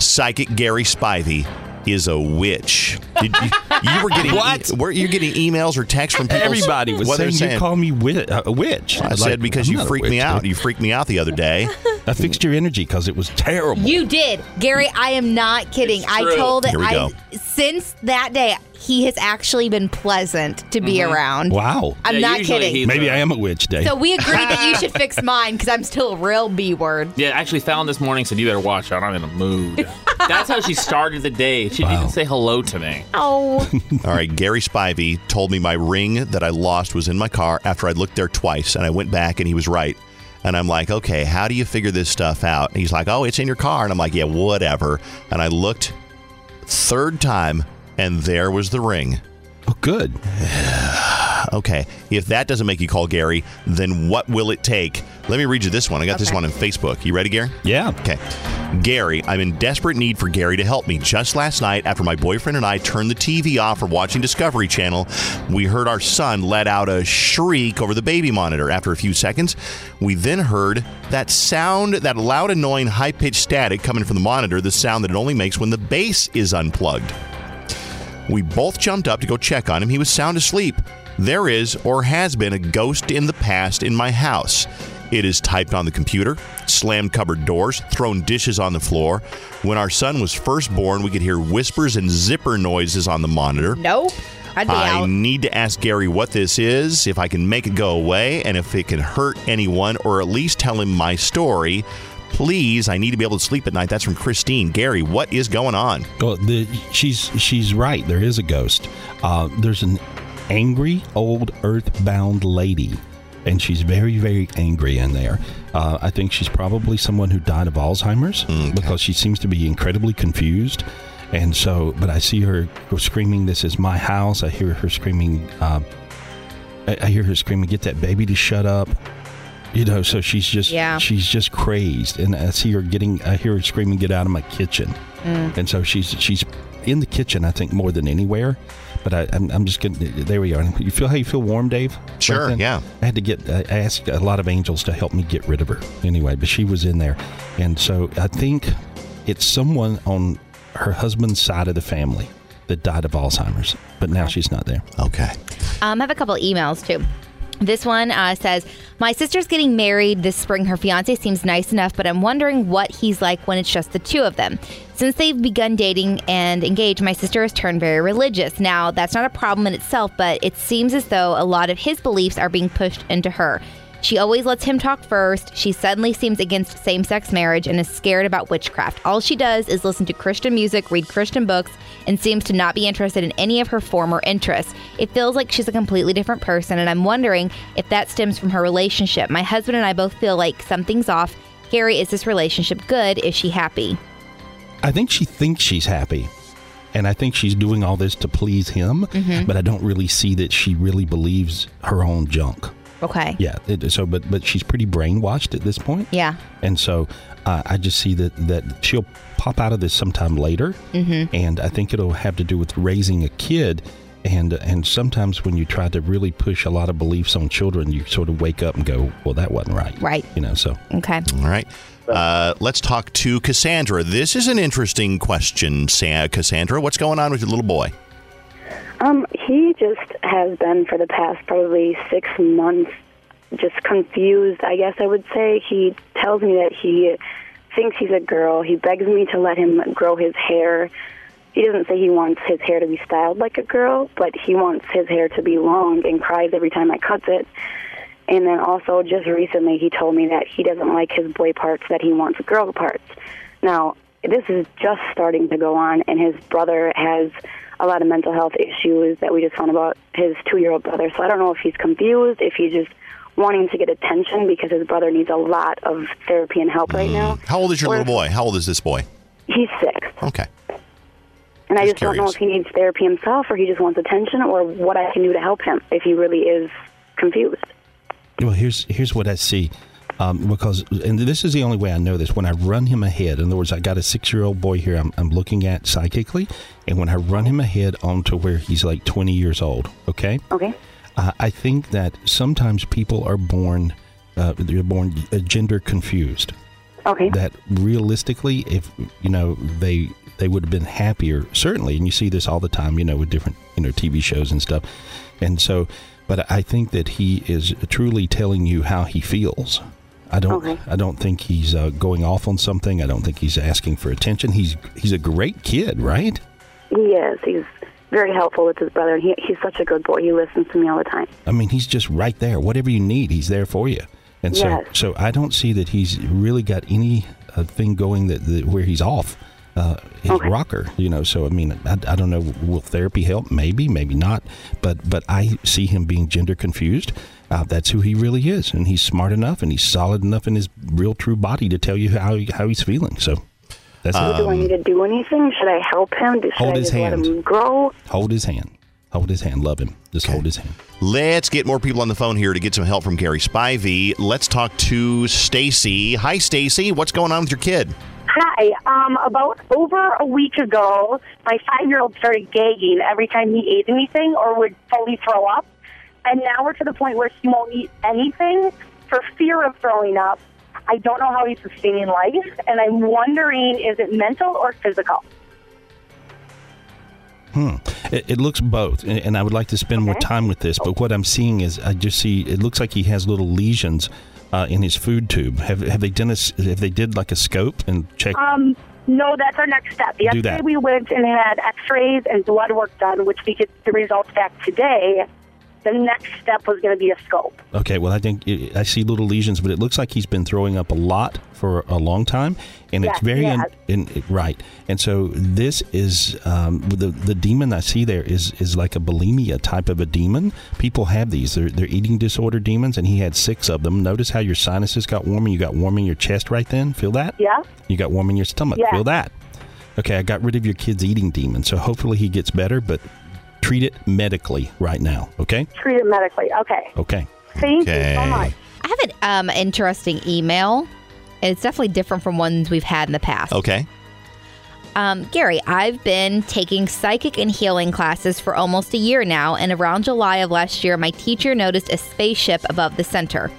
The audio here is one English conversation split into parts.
Psychic Gary Spivey is a witch. Did you, you were getting What? were you getting emails or texts from people? Everybody was what they're saying, you call me wi- uh, a witch. I was said like, because I'm you not a freaked me out. dude. You freaked me out the other day. I fixed your energy because it was terrible. You did, Gary. I am not kidding. It's I true. told Here we I go. since that day he has actually been pleasant to be mm-hmm. around. wow. I'm Yeah, not usually kidding. he's- Maybe I am a witch, Dave. So we agreed that you should fix mine because I'm still a real B word. Yeah, actually found this morning said you better watch out. I'm in a mood. That's how she started the day. She didn't even say hello to me. Oh, All right, Gary Spivey told me my ring that I lost was in my car after I looked there twice, and I went back and he was right. And I'm like, okay, how do you figure this stuff out? And he's like, oh, it's in your car. And I'm like, yeah, whatever. And I looked third time, and there was the ring. oh, good. Okay, if that doesn't make you call Gary, then what will it take? Let me read you this one. I got this one on Facebook. You ready, Gary? Yeah. Okay. Gary, I'm in desperate need for Gary to help me. Just last night, after my boyfriend and I turned the TV off for watching Discovery Channel, we heard our son let out a shriek over the baby monitor. After a few seconds, we then heard that sound, that loud, annoying, high pitched static coming from the monitor, the sound that it only makes when the base is unplugged. We both jumped up to go check on him. He was sound asleep. There is, or has been, a ghost in the past in my house. It is typed on the computer, slammed cupboard doors, thrown dishes on the floor. When our son was first born, we could hear whispers and zipper noises on the monitor. nope. I'd be I out. need to ask Gary what this is, if I can make it go away, and if it can hurt anyone, or at least tell him my story. Please, I need to be able to sleep at night. That's from Christine. Gary, what is going on? Well, the, she's she's right. There is a ghost. Uh, there's an angry old earthbound lady, and she's very very angry in there. Uh, I think she's probably someone who died of Alzheimer's because she seems to be incredibly confused. And so, but I see her screaming, "This is my house." I hear her screaming. Uh, I hear her screaming, "Get that baby to shut up!" You know, so she's just Yeah. she's just crazed, and I see her getting. I hear her screaming, "Get out of my kitchen!" And so she's she's in the kitchen, I think, more than anywhere. But I, I'm, I'm just gonna. There we are. You feel how you feel warm, Dave? Sure, then? yeah. I had to get. I asked a lot of angels to help me get rid of her. Anyway, but she was in there, and so I think it's someone on her husband's side of the family that died of Alzheimer's. But now she's not there. Okay. Um, I have a couple emails too. This one uh, says, My sister's getting married this spring. Her fiance seems nice enough, but I'm wondering what he's like when it's just the two of them. Since they've begun dating and engaged, my sister has turned very religious. Now, that's not a problem in itself, but it seems as though a lot of his beliefs are being pushed into her. She always lets him talk first. She suddenly seems against same sex marriage and is scared about witchcraft. All she does is listen to Christian music, read Christian books, and seems to not be interested in any of her former interests. It feels like she's a completely different person, and I'm wondering if that stems from her relationship. My husband and I both feel like something's off. Gary, is this relationship good? Is she happy? I think she thinks she's happy. And I think she's doing all this to please him, mm-hmm. but I don't really see that she really believes her own junk. Okay. Yeah. It, so, but but she's pretty brainwashed at this point. Yeah. And so uh, I just see that that she'll pop out of this sometime later, mm-hmm. and I think it'll have to do with raising a kid. And and sometimes when you try to really push a lot of beliefs on children, you sort of wake up and go, "Well, that wasn't right." Right. You know. So Okay. All right. Uh, let's talk to Cassandra. This is an interesting question, Cassandra. What's going on with your little boy? Um, he just has been for the past probably six months just confused, I guess I would say. He tells me that he thinks he's a girl. He begs me to let him grow his hair. He doesn't say he wants his hair to be styled like a girl, but he wants his hair to be long and cries every time I cut it. And then also just recently he told me that he doesn't like his boy parts, that he wants girl parts. Now, this is just starting to go on, and his brother has a lot of mental health issues that we just found about his two-year-old brother. So I don't know if he's confused, if he's just wanting to get attention because his brother needs a lot of therapy and help right now. How old is your Or little boy? How old is this boy? He's six. Okay. And I Just just don't know if he needs therapy himself or he just wants attention or what I can do to help him if he really is confused. Well, here's here's what I see. Um, because, and this is the only way I know this. When I run him ahead, in other words, I got a six year old boy here I'm, I'm looking at psychically, and when I run him ahead onto where he's like 20 years old, okay? Okay? Uh, I think that sometimes people are born, uh, they're born uh, gender confused. Okay. That realistically, if you know they they would have been happier, certainly, and you see this all the time, you know, with different you know TV shows and stuff, and so. But I think that he is truly telling you how he feels. I don't. Okay. I don't think he's uh, going off on something. I don't think he's asking for attention. He's he's a great kid, right? He is. He's very helpful with his brother. and He, he's such a good boy. He listens to me all the time. I mean, he's just right there. Whatever you need, he's there for you. And so, Yes. so I don't see that he's really got any uh, thing going that, that where he's off uh, his Okay. rocker. You know, so I mean, I, I don't know. Will therapy help? Maybe, maybe not. But but I see him being gender confused. Uh, that's who he really is, and he's smart enough, and he's solid enough in his real true body to tell you how he, how he's feeling. So that's it. do I need to do anything? Should I help him? Should Hold I his just let hand. him grow? Hold his hand. Hold his hand. Love him. Just hold his hand. Let's get more people on the phone here to get some help from Gary Spivey. Let's talk to Stacy. Hi, Stacy. What's going on with your kid? Hi. Um, about over a week ago, my five-year-old started gagging every time he ate anything or would fully throw up, and now we're to the point where he won't eat anything for fear of throwing up. I don't know how he's sustaining life, and I'm wondering is it mental or physical? Hmm. It, it looks both, and, and I would like to spend more time with this. But what I'm seeing is, I just see it looks like he has little lesions uh, in his food tube. Have have they done a Have they did like a scope and check? Um, no, that's our next step. Yesterday we went and had X-rays and blood work done, which we get the results back today. The next step was going to be a scope. Okay, well I think I see little lesions, but it looks like he's been throwing up a lot for a long time, and it's very he in, in, right. And so this is um, the the demon I see there is is like a bulimia type of a demon. People have these; they're they're eating disorder demons, and he had six of them. Notice how your sinuses got warm and you got warm in your chest right then. Feel that? Yeah. You got warm in your stomach. Yeah. Feel that? Okay, I got rid of your kid's eating demon, so hopefully he gets better, but treat it medically right now. Okay? Treat it medically. Okay. Okay. Thank you Okay. so much. I have an um, interesting email. It's definitely different from ones we've had in the past. Okay. Um, Gary, I've been taking psychic and healing classes for almost a year now, and around July of last year, my teacher noticed a spaceship above the center.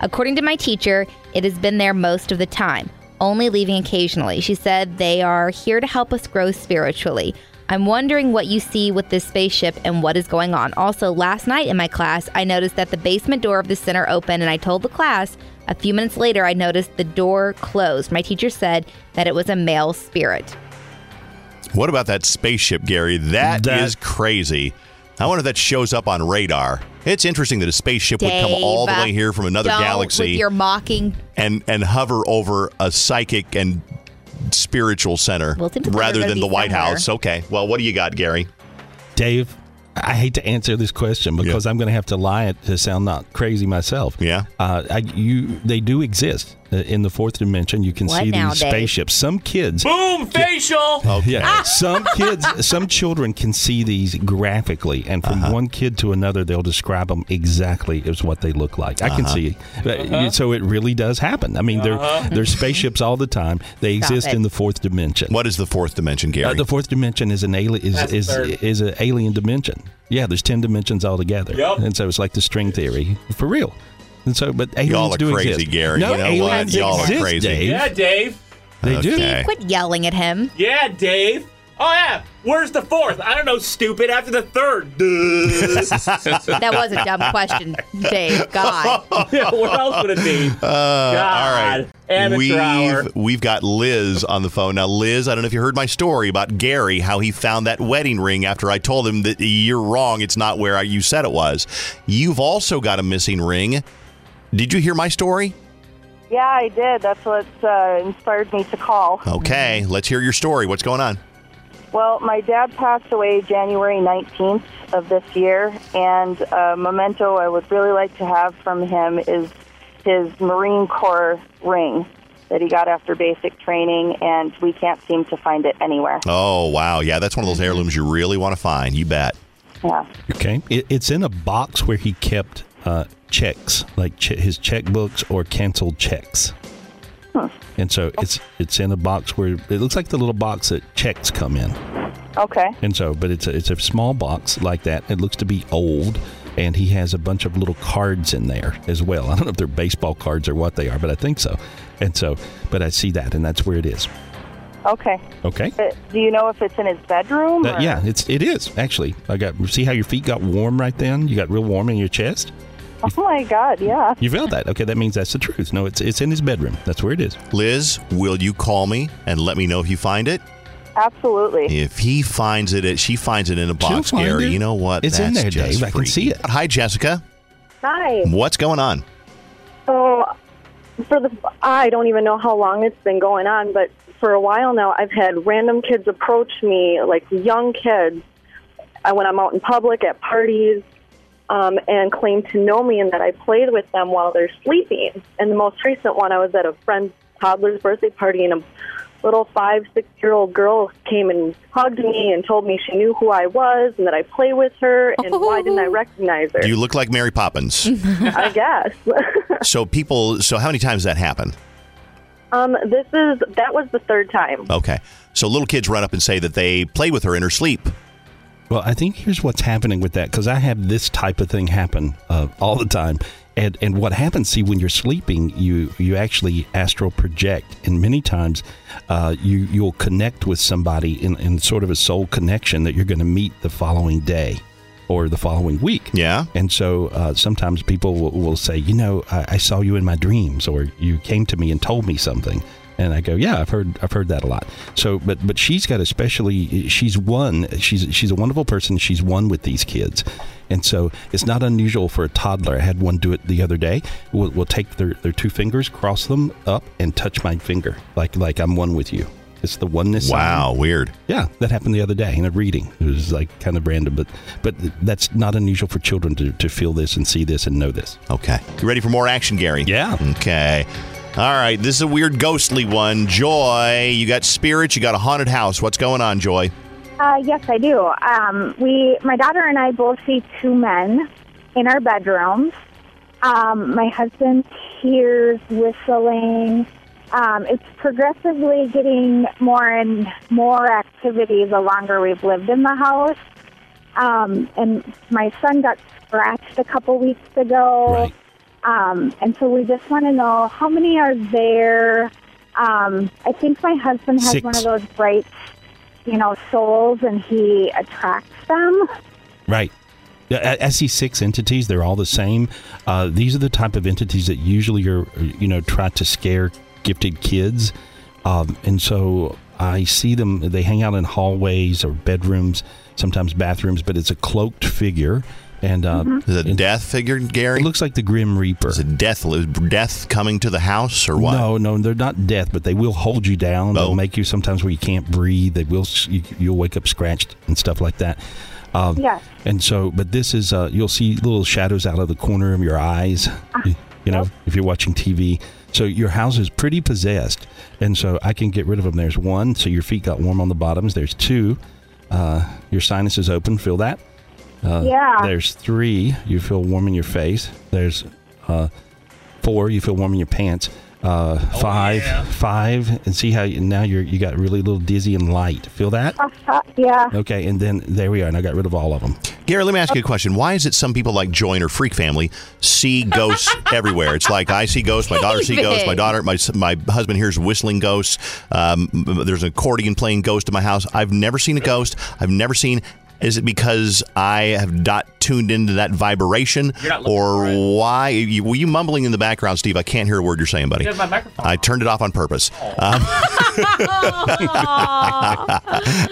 According to my teacher, it has been there most of the time, only leaving occasionally. She said they are here to help us grow spiritually. I'm wondering what you see with this spaceship and what is going on. Also, last night in my class, I noticed that the basement door of the center opened, and I told the class. A few minutes later, I noticed the door closed. My teacher said that it was a male spirit. What about that spaceship, Gary? That- that is crazy. I wonder if that shows up on radar. It's interesting that a spaceship would come all the uh, way here from another galaxy With your mocking. and and hover over a psychic and spiritual center Well, it seems like rather than the White somewhere. House. Okay. Well, what do you got, Gary? Dave, I hate to answer this question because I'm going to have to lie to sound not crazy myself. Yeah. Uh, I, you, they do exist uh, in the fourth dimension. You can What see now, these spaceships. Some kids. Boom, facial. Yeah, some kids, some children can see these graphically, and from one kid to another, they'll describe them exactly as what they look like. I can see, uh, so it really does happen. I mean, they're they're spaceships all the time. They Stop exist it. in the fourth dimension. What is the fourth dimension, Gary? Uh, the fourth dimension is an alien is That's is is an alien dimension. Yeah, there's ten dimensions altogether, Yep. and so it's like the string theory for real. And so, but aliens Y'all are do crazy, exist. Gary. No, You know what? aliens Y'all are exist, crazy. Dave. Yeah, Dave. They do. Okay. Quit yelling at him. Yeah, Dave. Oh yeah. Where's the fourth? I don't know. Stupid. After the third. That was a dumb question, Dave. God. yeah, where else would it be? Uh, all right. Amateur we've, hour. we've got Liz on the phone. Now, Liz, I don't know if you heard my story about Gary, how he found that wedding ring after I told him that you're wrong. It's not where you said it was. You've also got a missing ring. Did you hear my story? Yeah, I did. That's what uh, inspired me to call. Okay, let's hear your story. What's going on? Well, my dad passed away January 19th of this year, and a memento I would really like to have from him is his Marine Corps ring that he got after basic training, and we can't seem to find it anywhere. Oh, wow. Yeah, that's one of those heirlooms you really want to find. You bet. Yeah. Okay. It, it's in a box where he kept uh, checks, like che- his checkbooks or canceled checks. And so it's it's in a box where it looks like the little box that checks come in. Okay. And so, but it's a, it's a small box like that. It looks to be old, and he has a bunch of little cards in there as well. I don't know if they're baseball cards or what they are, but I think so. And so, but I see that, and that's where it is. Okay. Okay. Uh, do you know if it's in his bedroom? Or- yeah, it's it is actually. I got see how your feet got warm right then. You got real warm in your chest. Oh my God! Yeah. You felt that? Okay, that means that's the truth. No, it's it's in his bedroom. That's where it is. Liz, will you call me and let me know if you find it? Absolutely. If he finds it, it- she finds it in a box, find Gary. it. You know what? It's in there, just Dave. I can see it. Hi, Jessica. Hi. What's going on? So, for the I don't even know how long it's been going on, but for a while now, I've had random kids approach me, like young kids, uh, when I'm out in public at parties, um, and claim to know me and that I played with them while they're sleeping. And the most recent one, I was at a friend's toddler's birthday party, and a little five, six year old girl came and hugged me and told me she knew who I was and that I play with her, and why didn't I recognize her? You look like Mary Poppins. I guess. so people, so how many times that happened? Um, this is that was the third time. Okay. So little kids run up and say that they played with her in her sleep. Well, I think here's what's happening with that because I have this type of thing happen uh, all the time. And, and what happens, see, when you're sleeping, you, you actually astral project, and many times uh, you you'll connect with somebody in, in sort of a soul connection that you're going to meet the following day or the following week. Yeah. And so uh, sometimes people will, will say, you know, I, I saw you in my dreams, or you came to me and told me something. And I go, yeah, I've heard, I've heard that a lot. So, but, but she's got especially, she's one, she's, she's a wonderful person. She's one with these kids, and so it's not unusual for a toddler. I had one do it the other day. We'll, we'll take their, their two fingers, cross them up, and touch my finger, like, like I'm one with you. It's the oneness. sign. Wow, weird. Yeah, that happened the other day in a reading. It was like kind of random, but but that's not unusual for children to, to feel this and see this and know this. Okay. You ready for more action, Gary? Yeah. Okay. All right. This is a weird ghostly one. Joy, you got spirits, you got a haunted house. What's going on, Joy? Uh, yes, I do. Um, we, my daughter and I both see two men in our bedrooms. Um, my husband hears whistling. Um, it's progressively getting more and more activity the longer we've lived in the house. Um, and my son got scratched a couple weeks ago. Right. Um, and so we just want to know how many are there. Um, I think my husband has Six. one of those bright, you know, souls, and he attracts them. Right. Yeah, I, I see six entities. They're all the same. Uh, these are the type of entities that usually are, you know, try to scare gifted kids. Um, and so I see them. They hang out in hallways or bedrooms, sometimes bathrooms. But it's a cloaked figure, and uh, Is it a and death figure, Gary? It looks like the Grim Reaper. Is it death? Death coming to the house or what? No, no, they're not death, but they will hold you down. Oh. They'll make you sometimes where you can't breathe. They will. You, you'll wake up scratched and stuff like that. Um, Yes. And so, but this is uh, you'll see little shadows out of the corner of your eyes. you, you know, if you're watching TV. So your house is pretty possessed, and so I can get rid of them. There's one, so your feet got warm on the bottoms. There's two, uh, your sinus is open. Feel that? Uh, Yeah. There's three, you feel warm in your face. There's uh, four, you feel warm in your pants. Uh, five, five, and see how you, now you're you got really little dizzy and light. Feel that? Uh, yeah. Okay, and then there we are, and I got rid of all of them. Gary, let me ask you a question. Why is it some people like Joy or freak family see ghosts everywhere? It's like I see ghosts, my daughter see ghosts, my daughter, my my husband hears whistling ghosts. Um, there's an accordion playing ghost in my house. I've never seen a ghost. I've never seen. Is it because I have not tuned into that vibration, You're not looking or why? You, were you mumbling in the background, Steve? I can't hear a word you're saying, buddy. You have my microphone I turned it off on purpose. Um,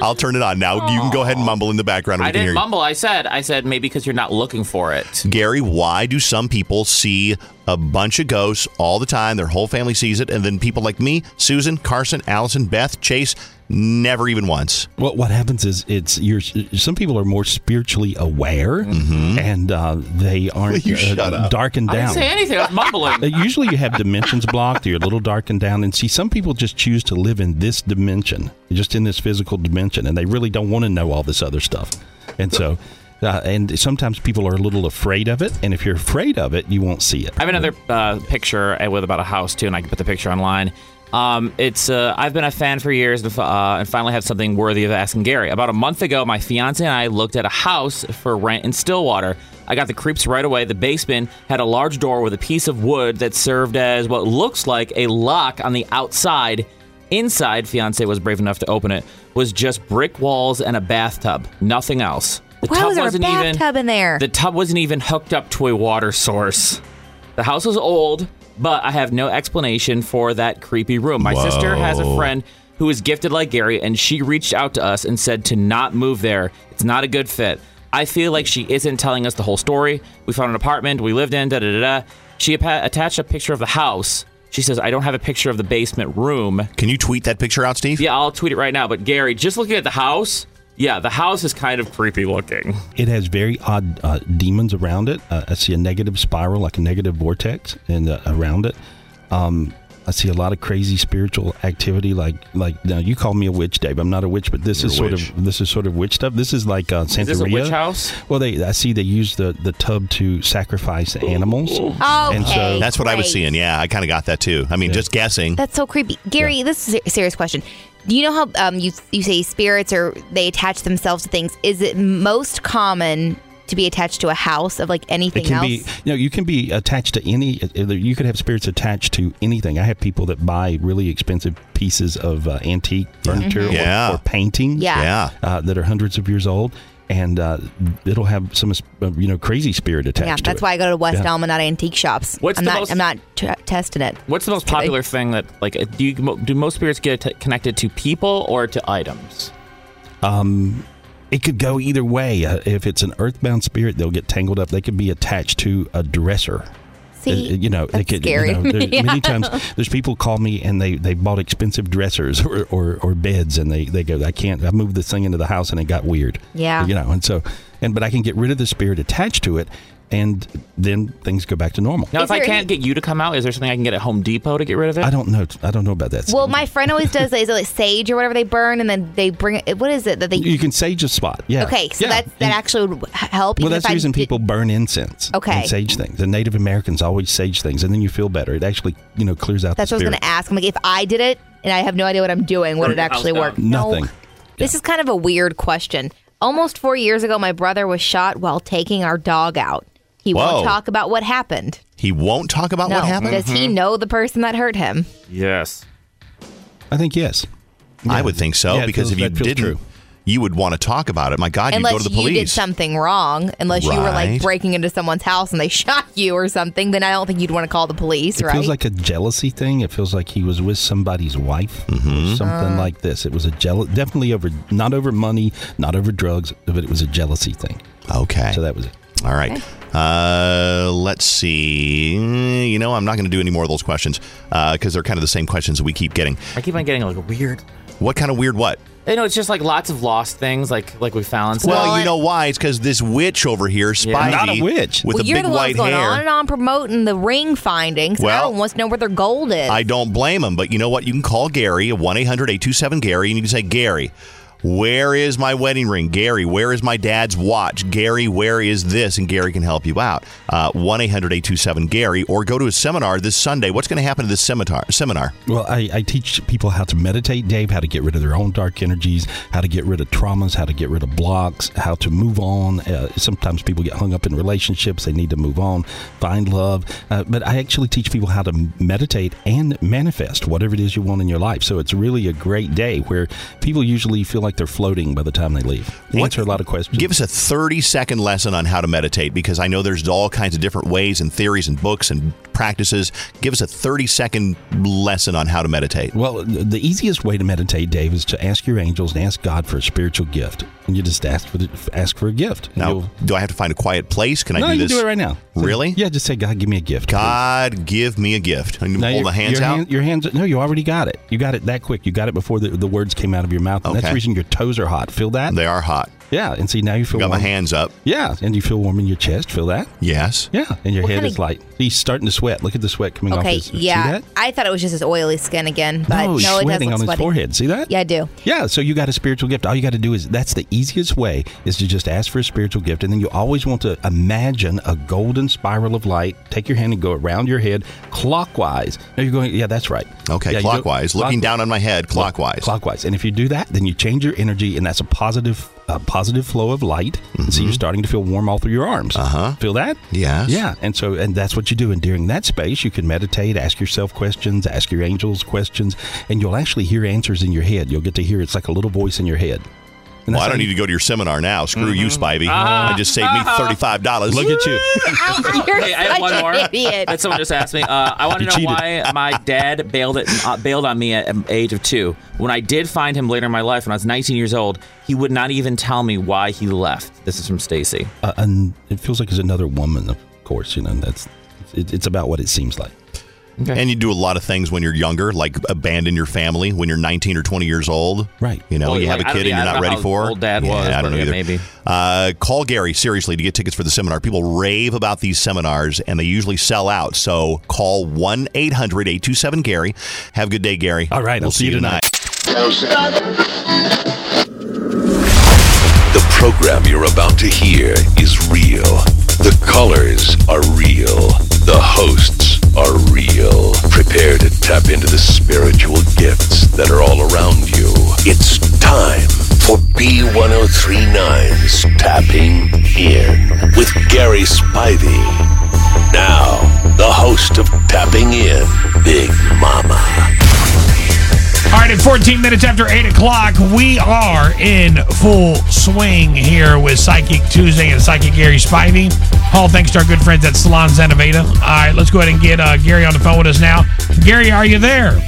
I'll turn it on now. You can go ahead and mumble in the background. and we I can hear didn't you. mumble. I said, I said maybe because you're not looking for it. Gary, why do some people see a bunch of ghosts all the time? Their whole family sees it, and then people like me, Susan, Carson, Allison, Beth, Chase Never even once. Well, what happens is it's you're. Some people are more spiritually aware, and uh, they aren't Mm-hmm. You shut uh, up. darkened I didn't down. say anything. I was mumbling. Uh, Usually, you have dimensions blocked. You're a little darkened down, and see, some people just choose to live in this dimension, just in this physical dimension, and they really don't want to know all this other stuff. And so, uh, and sometimes people are a little afraid of it, and if you're afraid of it, you won't see it. I have another uh, picture uh, with about a house too, and I can put the picture online. Um, it's uh, I've been a fan for years, and, uh, and finally have something worthy of asking Gary. About a month ago, my fiance and I looked at a house for rent in Stillwater. I got the creeps right away. The basement had a large door with a piece of wood that served as what looks like a lock on the outside. Inside, fiance was brave enough to open it. Was just brick walls and a bathtub, nothing else. The Why tub was there a wasn't even bathtub in there? the tub wasn't even hooked up to a water source. The house was old, but I have no explanation for that creepy room. My sister has a friend who is gifted like Gary, and she reached out to us and said to not move there. It's not a good fit. I feel like she isn't telling us the whole story. We found an apartment we lived in, da da da da. She attached a picture of the house. She says, I don't have a picture of the basement room. Can you tweet that picture out, Steve? Yeah, I'll tweet it right now. But Gary, just looking at the house, yeah, the house is kind of creepy looking. It has very odd uh, demons around it. Uh, I see a negative spiral, like a negative vortex, and uh, around it. Um, I see a lot of crazy spiritual activity. Like, like now you call me a witch, Dave. I'm not a witch, but this You're is sort witch. of this is sort of witch stuff. This is like uh, Santeria. Is this a witch house? Well, they I see they use the the tub to sacrifice animals. okay. And so- That's what I was seeing. Yeah, I kind of got that too. I mean, just guessing. That's so creepy, Gary. This is a serious question. Do you know how um, you you say spirits or they attach themselves to things? Is it most common to be attached to a house of like anything It can else? be, you know, you can be attached to any. You could have spirits attached to anything. I have people that buy really expensive pieces of uh, antique furniture or, Yeah. or paintings, Yeah. Yeah. uh, that are hundreds of years old, and uh, it'll have some, uh, you know, crazy spirit attached. yeah, to that's it. why I go to West Yeah. Elm and not antique shops. What's I'm the not. most- I'm not t- testing it. What's the most kidding. popular thing that like uh, do you do most spirits get t- connected to people or to items? Um, it could go either way. Uh, if it's an earthbound spirit, they'll get tangled up. They could be attached to a dresser. See, Uh, you know, that's could. scary. You know, there- Yeah. Many times, there's people call me and they they bought expensive dressers or, or, or beds, and they they go, I can't. I moved this thing into the house, and it got weird. Yeah. you know, and so and but I can get rid of the spirit attached to it, and then things go back to normal. Now, Is if I can't any- get you to come out, is there something I can get at Home Depot to get rid of it? I don't know. I don't know about that. Well, my friend always does. Is it like sage or whatever they burn, and then they bring it? What is it that they? you can sage a spot. Yeah. okay, so Yeah. that that And- actually would help. Well, that's the reason did- people burn incense. Okay. And sage things. The Native Americans always sage things, and then you feel better. It actually, you know, clears out That's the what I was going to ask. I'm like, if I did it and I have no idea what I'm doing, would it actually work? Nothing. No. This is kind of a weird question. Almost four years ago, my brother was shot while taking our dog out. He Whoa. won't talk about what happened. He won't talk about no. what happened. Does he know the person that hurt him? yes. I think yes. I would think so Yeah, because feels- if you didn't, true. you would want to talk about it. My God, you'd unless go to the you did something wrong, unless you were like breaking into someone's house and they shot you or something, then I don't think you'd want to call the police, It right? feels like a jealousy thing. It feels like he was with somebody's wife Mm-hmm. or something like this. It was a jealous, definitely over, not over money, not over drugs, but it was a jealousy thing. okay. So that was it. All right. Uh, let's see. You know, I'm not going to do any more of those questions because they're kind of the same questions that we keep getting. I keep on getting like weird. What kind of weird what? You know, it's just like lots of lost things, like like we found. So Well, Well, you know why? It's because this witch over here, Spivey, Not a witch. with well, the big the white going hair. on and on promoting the ring findings. Well, Everyone wants to know where their gold is. I don't blame him, but you know what? You can call Gary at 1 800 827 Gary and you can say, Gary, where is my wedding ring? Gary, where is my dad's watch? Gary, where is this? And Gary can help you out. 1 800 827 Gary, or go to a seminar this Sunday. What's going to happen to this seminar? seminar? Well, I, I teach people how to meditate, Dave, how to get rid of their own dark energies, how to get rid of traumas, how to get rid of blocks, how to move on. Uh, sometimes people get hung up in relationships, they need to move on, find love. Uh, but I actually teach people how to meditate and manifest whatever it is you want in your life. So it's really a great day where people usually feel like like they're floating by the time they leave. What- Answer a lot of questions. Give us a 30 second lesson on how to meditate because I know there's all kinds of different ways and theories and books and practices. Give us a 30 second lesson on how to meditate. Well, the easiest way to meditate, Dave, is to ask your angels and ask God for a spiritual gift, and you just ask for the, ask for a gift. Now, do I have to find a quiet place? Can I no, do you this? can do it right now. So- Really? Yeah, just say, God, give me a gift. God, give me a gift. And hold your- the hands your out. hand- your hands. No, you already got it. You got it that quick. You got it before the, the words came out of your mouth. And That's Okay. the reason your toes are hot. Feel that? they are hot. Yeah, and see now you feel Got my hands up. Yeah, and you feel warm in your chest. Feel that? Yes. Yeah, and your What head kind is light. He's starting to sweat. Look at the sweat coming off Okay, his. see yeah. that? I thought it was just his oily skin again, but no, no, he's it does sweating look on his sweaty. forehead. See that? Yeah, I do. Yeah, so you got a spiritual gift. All you got to do is that's the easiest way is to just ask for a spiritual gift, and then you always want to imagine a golden spiral of light. Take your hand and go around your head clockwise. Now you're going. Yeah, that's right. Okay, Yeah, you go clockwise. Looking clock- down on my head, clockwise. Clockwise, and if you do that, then you change your energy, and that's a positive, a positive flow of light. And so you're starting to feel warm all through your arms. Mm-hmm. Uh-huh. Feel that? Yes. Yeah, and so and that's what you do. And during that space, you can meditate, ask yourself questions, ask your angels questions, and you'll actually hear answers in your head. You'll get to hear it's like a little voice in your head. And Well, I don't need to go to your seminar now. Screw you, Spivey. Ah. It just saved me $35. Look at you. You're Hey, I have such one an more. idiot. That someone just asked me. Uh, I want to know cheated. why my dad bailed it, uh, bailed on me at the age of two. When I did find him later in my life, when I was 19 years old, he would not even tell me why he left. This is from Stacy. Uh, and it feels like it's another woman, of course. You know, that's it, it's about what it seems like. And you do a lot of things when you're younger, like abandon your family when you're 19 or 20 years old. Right. You know, Well, you have like, a I don't- kid yeah, and you're don't ready for. old Dad yeah, was, I don't know yeah, either. maybe. Uh, call Gary seriously to get tickets for the seminar. People rave about these seminars and they usually sell out. So call 1 800 827 Gary. Have a good day, Gary. All right, We'll I'll see you tonight. The program you're about to hear is real. The callers are real. The hosts are real. Prepare to tap into the spiritual gifts that are all around you. It's time for B1039's Tapping In with Gary Spivey. Now, the host of Tapping In, Big Mama. All right, at 14 minutes after 8 o'clock, we are in full swing here with Psychic Tuesday and Psychic Gary Spivey. All thanks to our good friends at Salon Zanaveda. All right, let's go ahead and get uh, Gary on the phone with us now. Gary, are you there?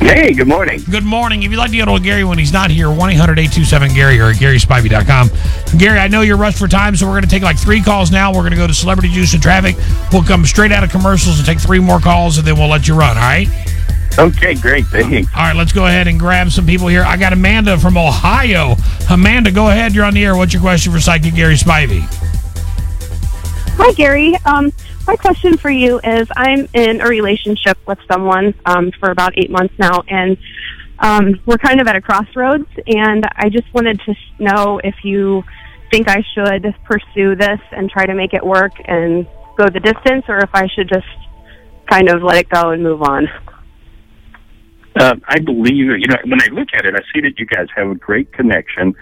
Hey, good morning. Good morning. If you'd like to get on Gary when he's not here, 1 800 827 Gary or at GarySpivey.com. Gary, I know you're rushed for time, so we're going to take like three calls now. We're going to go to Celebrity Juice and Traffic. We'll come straight out of commercials and take three more calls, and then we'll let you run, all right? Okay, great. Thanks. All right, let's go ahead and grab some people here. I got Amanda from Ohio. Amanda, go ahead. You're on the air. What's your question for Psychic Gary Spivey? Hi, Gary. Um, my question for you is I'm in a relationship with someone um, for about eight months now, and um, we're kind of at a crossroads, and I just wanted to know if you think I should pursue this and try to make it work and go the distance, or if I should just kind of let it go and move on. Uh, I believe, you know, when I look at it, I see that you guys have a great connection.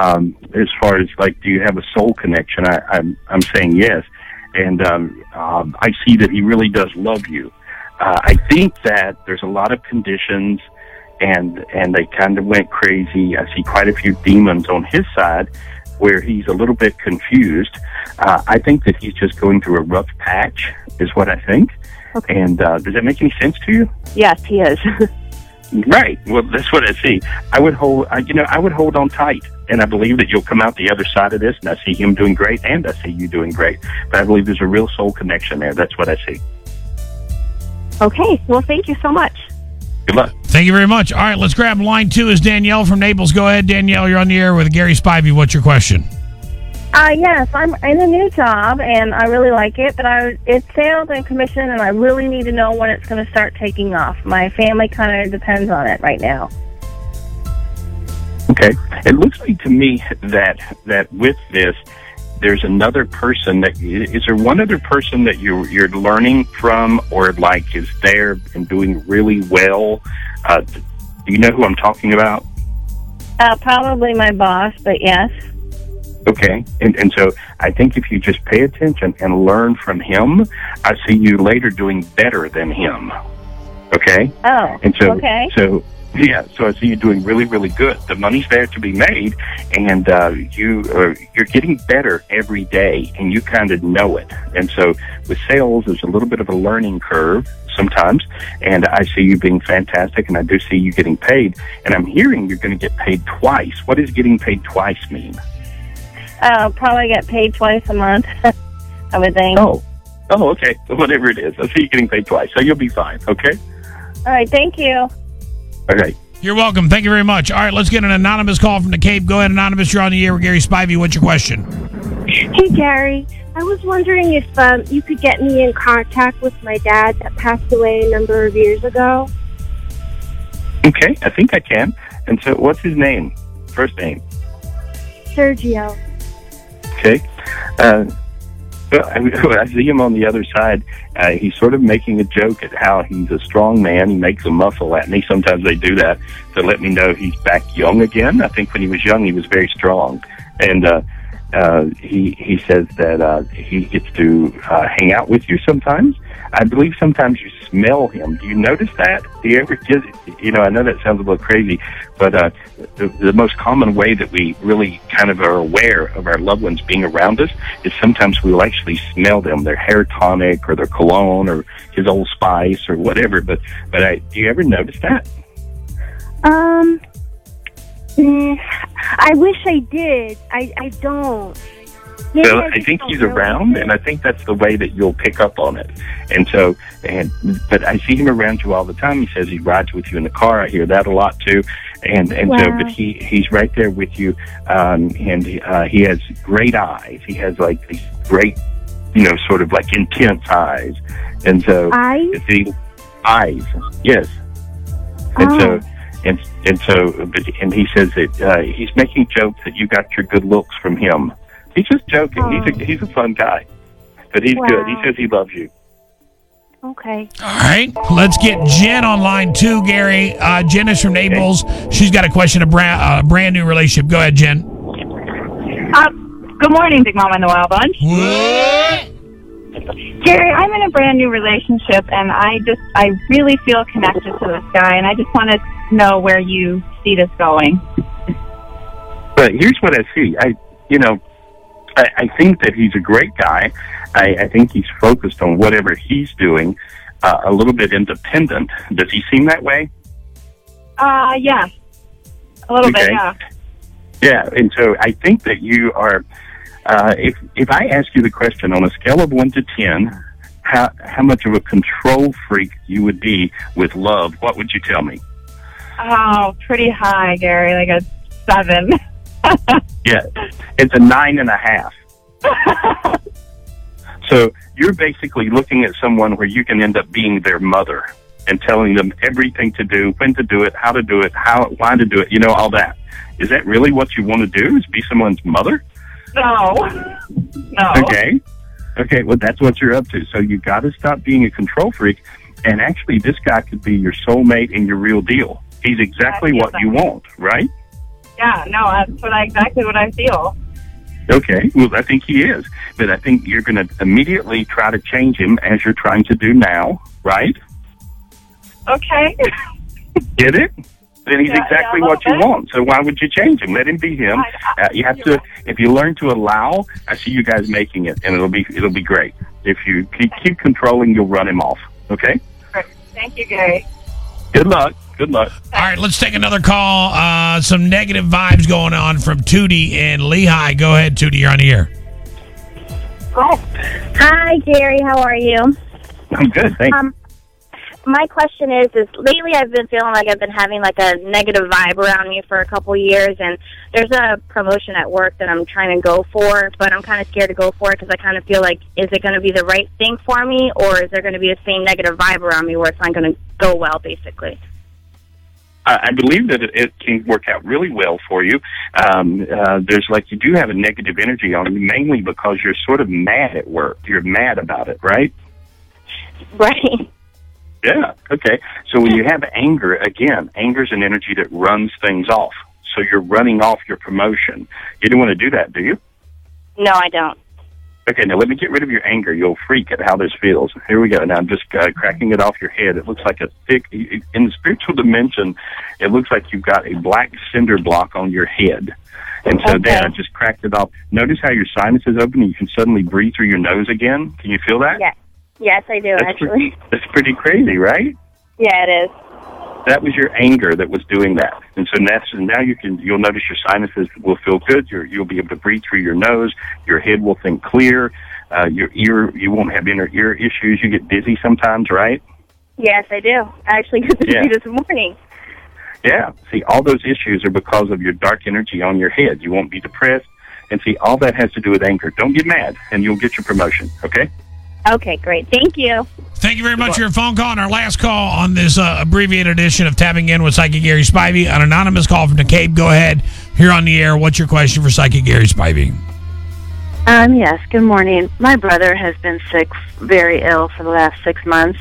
Um, as far as like, do you have a soul connection? I, I'm, I'm saying yes. And um, um, I see that he really does love you. Uh, I think that there's a lot of conditions and and they kind of went crazy. I see quite a few demons on his side where he's a little bit confused. Uh, I think that he's just going through a rough patch, is what I think. And uh, does that make any sense to you? Yes, he is. Right. Well, that's what I see. I would hold, I, you know, I would hold on tight, and I believe that you'll come out the other side of this. And I see him doing great, and I see you doing great. But I believe there's a real soul connection there. That's what I see. okay. Well, thank you so much. Good luck. Thank you very much. All right, let's grab line two. Is Danielle from Naples? Go ahead, Danielle. You're on the air with Gary Spivey. What's your question? Uh, yes, I'm in a new job and I really like it, but I it's sales and commission, and I really need to know when it's going to start taking off. My family kind of depends on it right now. Okay. It looks like to me that that with this, there's another person that is there one other person that you you're learning from, or like is there and doing really well. Uh, do you know who I'm talking about? Uh, probably my boss, but yes. Okay, and and so I think if you just pay attention and learn from him, I see you later doing better than him. Okay, Oh, and so okay. so Yeah, so I see you doing really, really good. The money's there to be made, and uh, you are, you're getting better every day, and you kind of know it. And so with sales, there's a little bit of a learning curve sometimes, and I see you being fantastic, and I do see you getting paid. And I'm hearing you're going to get paid twice. What does getting paid twice mean? Uh, probably get paid twice a month. I would think. Oh, oh, okay. Whatever it is, I see you getting paid twice, so you'll be fine. Okay. All right. Thank you. Okay. You're welcome. Thank you very much. All right, let's get an anonymous call from the Cape. Go ahead, anonymous. You're on the air with Gary Spivey. What's your question? Hey, Gary. I was wondering if um, you could get me in contact with my dad that passed away a number of years ago. Okay, I think I can. And so, what's his name? First name. Sergio. Okay. Uh, I see him on the other side. Uh, he's sort of making a joke at how he's a strong man. He makes a muscle at me. Sometimes they do that to let me know he's back young again. I think when he was young, he was very strong. And uh, uh, he he says that uh, he gets to uh, hang out with you sometimes. I believe sometimes you smell him. Do you notice that? Do you ever get? You know, I know that sounds a little crazy, but uh, the, the most common way that we really kind of are aware of our loved ones being around us is sometimes we will actually smell them, their hair tonic or their cologne or his old spice or whatever. But but I, do you ever notice that? Um, mm, I wish I did. I, I don't. So I I think he's around, and I think that's the way that you'll pick up on it. And so, and but I see him around you all the time. He says he rides with you in the car. I hear that a lot too. And and so, but he he's right there with you, um, and uh, he has great eyes. He has like these great, you know, sort of like intense eyes. And so, Eyes? the eyes, yes. And Oh. so, and and so, and he says that uh, he's making jokes that you got your good looks from him. He's just joking. He's a he's a fun guy, but he's good. He says he loves you. Okay. All right, let's get Jen on line two, Gary. Uh, Jen is from Naples. She's got a question, a brand, uh, brand new relationship. Go ahead, Jen. Um, good morning, Big Mama and the Wild Bunch. Gary, I'm in a brand new relationship, and I just, I really feel connected to this guy, and I just want to know where you see this going. But here's what I see. I, you know, I, I think that he's a great guy. I, I think he's focused on whatever he's doing, uh, a little bit independent. Does he seem that way? Uh, yeah, a little bit, yeah. Yeah, and so I think that you are. Uh, if if I ask you the question on a scale of one to ten, how how much of a control freak you would be with love, what would you tell me? Oh, pretty high, Gary, like a seven. Yeah, it's a nine and a half. so you're basically looking at someone where you can end up being their mother and telling them everything to do, when to do it, how to do it, how why to do it, you know, all that. Is that really what you want to do? Is be someone's mother? No, no. Okay. Okay, well that's what you're up to. So you got to stop being a control freak and actually this guy could be your soulmate and your real deal. He's exactly what you want, right? Yeah, no, that's what I, exactly what I feel. Okay, well, I think he is. But I think you're going to immediately try to change him as you're trying to do now, right? Okay. Get it? Then he's Yeah, exactly yeah, what you bit. want. So why would you change him? Let him be him. Uh, you have to. If you learn to allow, I see you guys making it, and it'll be it'll be great. If you keep, keep controlling, you'll run him off. Okay. Great. Thank you, Gary. Good luck. Good luck. All right, let's take another call. Uh, some negative vibes going on from Tootie in Lehigh. Go ahead, Tootie. You're on the air. Oh. Hi, Jerry. How are you? I'm good. Thanks. Um, my question is, is lately I've been feeling like I've been having like a negative vibe around me for a couple of years, and there's a promotion at work that I'm trying to go for, but I'm kind of scared to go for it because I kind of feel like, is it going to be the right thing for me, or is there going to be the same negative vibe around me where it's not going to go well, basically? I I believe that it, it can work out really well for you. Um, uh, there's like you do have a negative energy on you, mainly because you're sort of mad at work. You're mad about it, right? Right. Yeah. Okay. So when you have anger, again, anger is an energy that runs things off. So you're running off your promotion. You don't want to do that, do you? No, I don't. Okay, now let me get rid of your anger. You'll freak at how this feels. Here we go. Now I'm just uh, cracking it off your head. It looks like a thick, in the spiritual dimension, it looks like you've got a black cinder block on your head. And so Okay. then I just cracked it off. Notice how your sinuses open and you can suddenly breathe through your nose again. Can you feel that? Yes. Yes, I do, That's actually. Pretty, that's pretty crazy, right? Yeah, it is. That was your anger that was doing that, and so that's, now you can you'll notice your sinuses will feel good. You're, you'll be able to breathe through your nose. Your head will think clear. Uh, your ear you won't have inner ear issues. You get dizzy sometimes, right? Yes, I do. I actually got to Yeah. this morning. Yeah. See, all those issues are because of your dark energy on your head. You won't be depressed, and see, all that has to do with anger. Don't get mad, and you'll get your promotion. Okay. Okay, great. Thank you. Thank you very much for your phone call and our last call on this uh, abbreviated edition of Tapping In with Psychic Gary Spivey. An anonymous call from the Cape. Go ahead. Here on the air. What's your question for Psychic Gary Spivey? Um, yes, good morning. My brother has been sick, very ill for the last six months,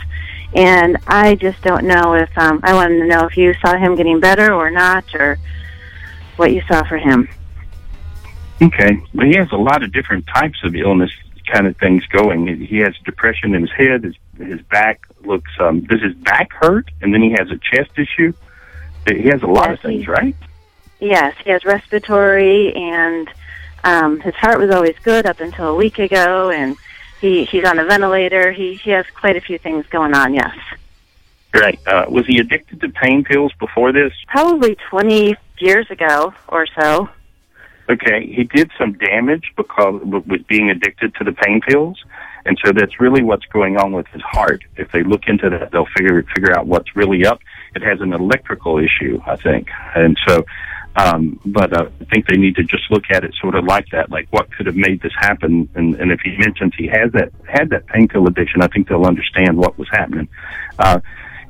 and I just don't know if um, I wanted to know if you saw him getting better or not, or what you saw for him. Okay. Well, he has a lot of different types of illness kind of things going. He has depression in his head. His his back looks. Um, does his back hurt? And then he has a chest issue. He has a lot of Yes, he- things, right? Yes, he has respiratory, and um, his heart was always good up until a week ago, and he he's on a ventilator. He he has quite a few things going on. Yes, Right. Uh, was he addicted to pain pills before this? probably twenty years ago or so. Okay, he did some damage because with being addicted to the pain pills, and so that's really what's going on with his heart. If they look into that, they'll figure figure out what's really up. It has an electrical issue, I think, and so. Um, but uh, I think they need to just look at it sort of like that, like what could have made this happen. And, and if he mentions he has that had that pain pill addiction, I think they'll understand what was happening, uh,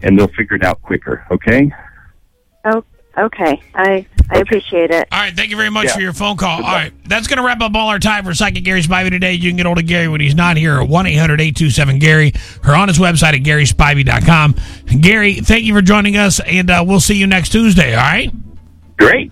and they'll figure it out quicker. Okay. Oh, okay. I I appreciate it. All right, thank you very much Yeah. for your phone call. All right, that's going to wrap up all our time for Psychic Gary Spivey today. You can get hold of Gary when he's not here at 1 800 827 Gary or on his website at GarySpivey.com. Gary, thank you for joining us, and uh, we'll see you next Tuesday, all right? Great.